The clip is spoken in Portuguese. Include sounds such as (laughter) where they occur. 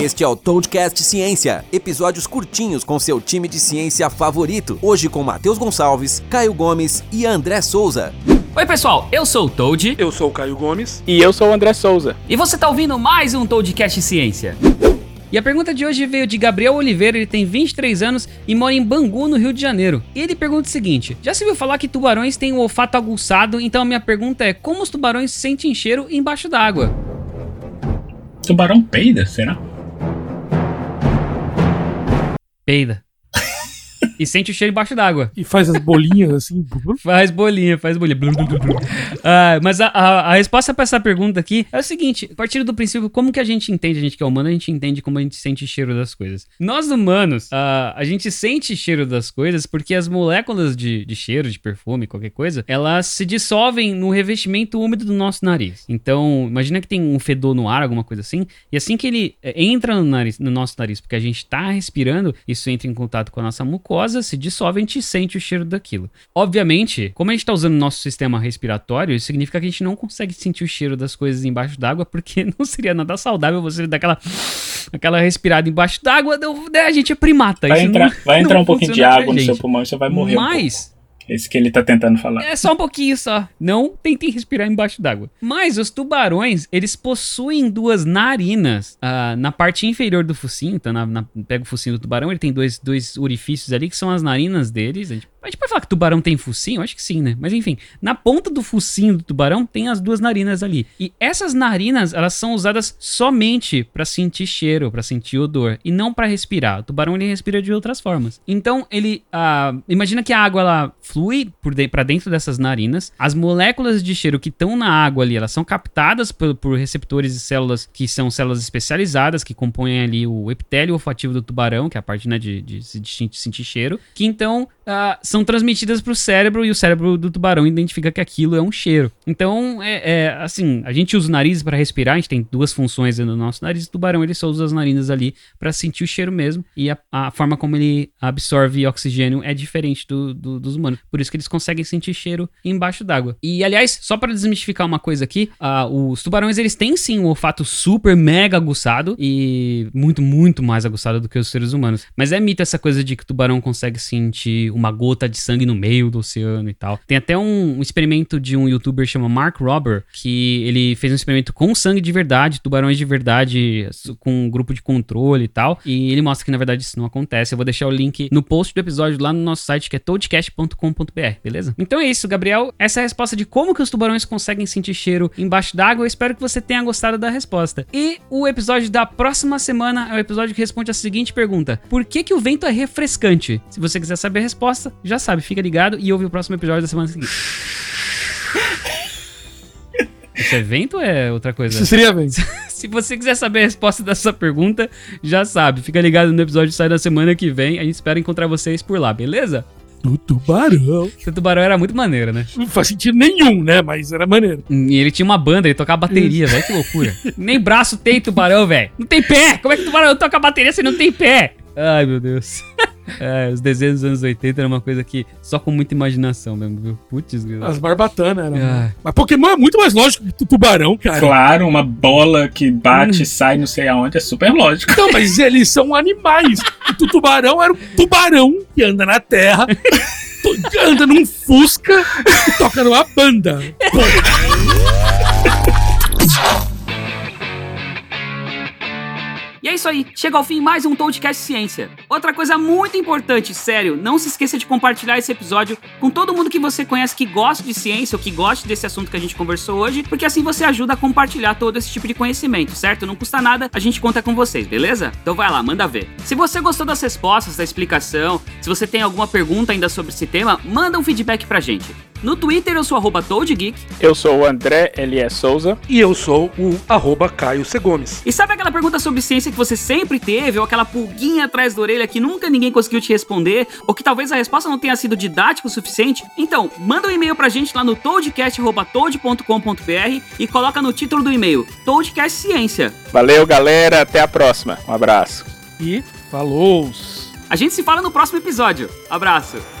Este é o Toadcast Ciência, episódios curtinhos com seu time de ciência favorito. Hoje com Matheus Gonçalves, Caio Gomes e André Souza. Oi, pessoal, eu sou o Toad. Eu sou o Caio Gomes. E eu sou o André Souza. E você tá ouvindo mais um Toadcast Ciência. E a pergunta de hoje veio de Gabriel Oliveira, ele tem 23 anos e mora em Bangu, no Rio de Janeiro. E ele pergunta o seguinte: Já se viu falar que tubarões têm o olfato aguçado? Então a minha pergunta é: como os tubarões sentem cheiro embaixo d'água? Tubarão peida, será? Peida. E sente o cheiro embaixo d'água. E faz as bolinhas (laughs) assim. Faz bolinha, faz bolinha. Ah, mas a, a, a resposta para essa pergunta aqui é o seguinte: a partir do princípio, como que a gente entende, a gente que é humano, a gente entende como a gente sente cheiro das coisas. Nós humanos, a, a gente sente cheiro das coisas porque as moléculas de, de cheiro, de perfume, qualquer coisa, elas se dissolvem no revestimento úmido do nosso nariz. Então, imagina que tem um fedor no ar, alguma coisa assim, e assim que ele é, entra no, nariz, no nosso nariz, porque a gente tá respirando, isso entra em contato com a nossa mucosa, se dissolve, a gente sente o cheiro daquilo. Obviamente, como a gente tá usando o nosso sistema respiratório, isso significa que a gente não consegue sentir o cheiro das coisas embaixo d'água, porque (laughs) não seria nada saudável você dar aquela, aquela respirada embaixo d'água, né, a gente é primata. Vai entrar, não- vai (laughs) entrar um pouquinho de água no seu pulmão e você vai morrer. um Mas, pouco. Esse que ele tá tentando falar. é só um pouquinho só. Não tentem respirar embaixo d'água. Mas os tubarões, eles possuem duas narinas ah, na parte inferior do focinho. Então, na, na- pega o focinho do tubarão, ele tem dois, dois orifícios ali que são as narinas deles. A gente, a gente pode falar que tubarão tem focinho? Acho que sim, né? Mas enfim, na ponta do focinho do tubarão tem as duas narinas ali. E essas narinas, elas são usadas somente pra sentir cheiro, pra sentir odor, e não pra respirar. O tubarão ele respira de outras formas. Então, ele. ah, imagina que a água ela flui de, para dentro dessas narinas. As moléculas de cheiro que estão na água ali, elas são captadas por, por receptores e células que são células especializadas, que compõem ali o epitélio olfativo do tubarão, que é a parte né, de, de, de sentir cheiro, que então ah, são transmitidas para o cérebro e o cérebro do tubarão identifica que aquilo é um cheiro. Então, é, é, assim, a gente usa o nariz para respirar, a gente tem duas funções no nosso nariz, o tubarão ele só usa as narinas ali para sentir o cheiro mesmo, e a, a forma como ele absorve oxigênio é diferente do, do- dos humanos. Por isso que eles conseguem sentir cheiro embaixo d'água. E, aliás, só para desmistificar uma coisa aqui, ah, os tubarões eles têm sim um olfato super mega aguçado e muito, muito mais aguçado do que os seres humanos. Mas é mito essa coisa de que o tubarão consegue sentir uma gota de sangue no meio do oceano e tal. Tem até um, um experimento de um youtuber chamado Mark Robber, que ele fez um experimento com sangue de verdade, tubarões de verdade, com um grupo de controle e tal. E ele mostra que na verdade isso não acontece. Eu vou deixar o link no post do episódio lá no nosso site que é toadcast.com.br, beleza? Então é isso, Gabriel. Essa é a resposta de como que os tubarões conseguem sentir cheiro embaixo d'água. Eu espero que você tenha gostado da resposta. E o episódio da próxima semana é o episódio que responde a seguinte pergunta: Por que que o vento é refrescante? Se você quiser saber a resposta, já sabe, fica ligado e ouve o próximo episódio da semana seguinte. (laughs) Isso é vento ou é outra coisa? Isso seria bem. (laughs) Se você quiser saber a resposta dessa pergunta, já sabe. Fica ligado no episódio que sai da semana que vem. A gente espera encontrar vocês por lá, beleza? Do tubarão. O tubarão era muito maneiro, né? Não faz sentido nenhum, né? Mas era maneiro. E ele tinha uma banda, ele tocava bateria, velho. Que loucura. Nem braço tem tubarão, velho. Não tem pé. Como é que tubarão toca bateria se não tem pé? Ai, meu Deus. É, os desenhos dos anos 80 era uma coisa que só com muita imaginação mesmo, viu? Putz. As barbatanas eram. Ah. Mas Pokémon é muito mais lógico que o tubarão, cara. Claro, uma bola que Hum. bate e sai não sei aonde é super lógico. Não, mas eles são animais. O tubarão era um tubarão que anda na terra, (laughs) anda num fusca e toca numa banda. Pô, (laughs) E é isso aí, chega ao fim mais um Toadcast Ciência. Outra coisa muito importante, sério, não se esqueça de compartilhar esse episódio com todo mundo que você conhece que gosta de ciência ou que gosta desse assunto que a gente conversou hoje, porque assim você ajuda a compartilhar todo esse tipo de conhecimento, certo? Não custa nada, a gente conta com vocês, beleza? Então vai lá, manda ver. Se você gostou das respostas, da explicação, se você tem alguma pergunta ainda sobre esse tema, manda um feedback pra gente. No Twitter eu sou arroba ToadGeek. Eu sou o André L.E. Souza. E eu sou o arroba Caio C. Gomes. E sabe aquela pergunta sobre ciência que você sempre teve, ou aquela pulguinha atrás da orelha que nunca ninguém conseguiu te responder, ou que talvez a resposta não tenha sido didática o suficiente? Então, manda um e-mail pra gente lá no toadcast.toad.com.br e coloca no título do e-mail Toadcast Ciência. Valeu, galera. Até a próxima. Um abraço. E falou! A gente se fala no próximo episódio. Abraço!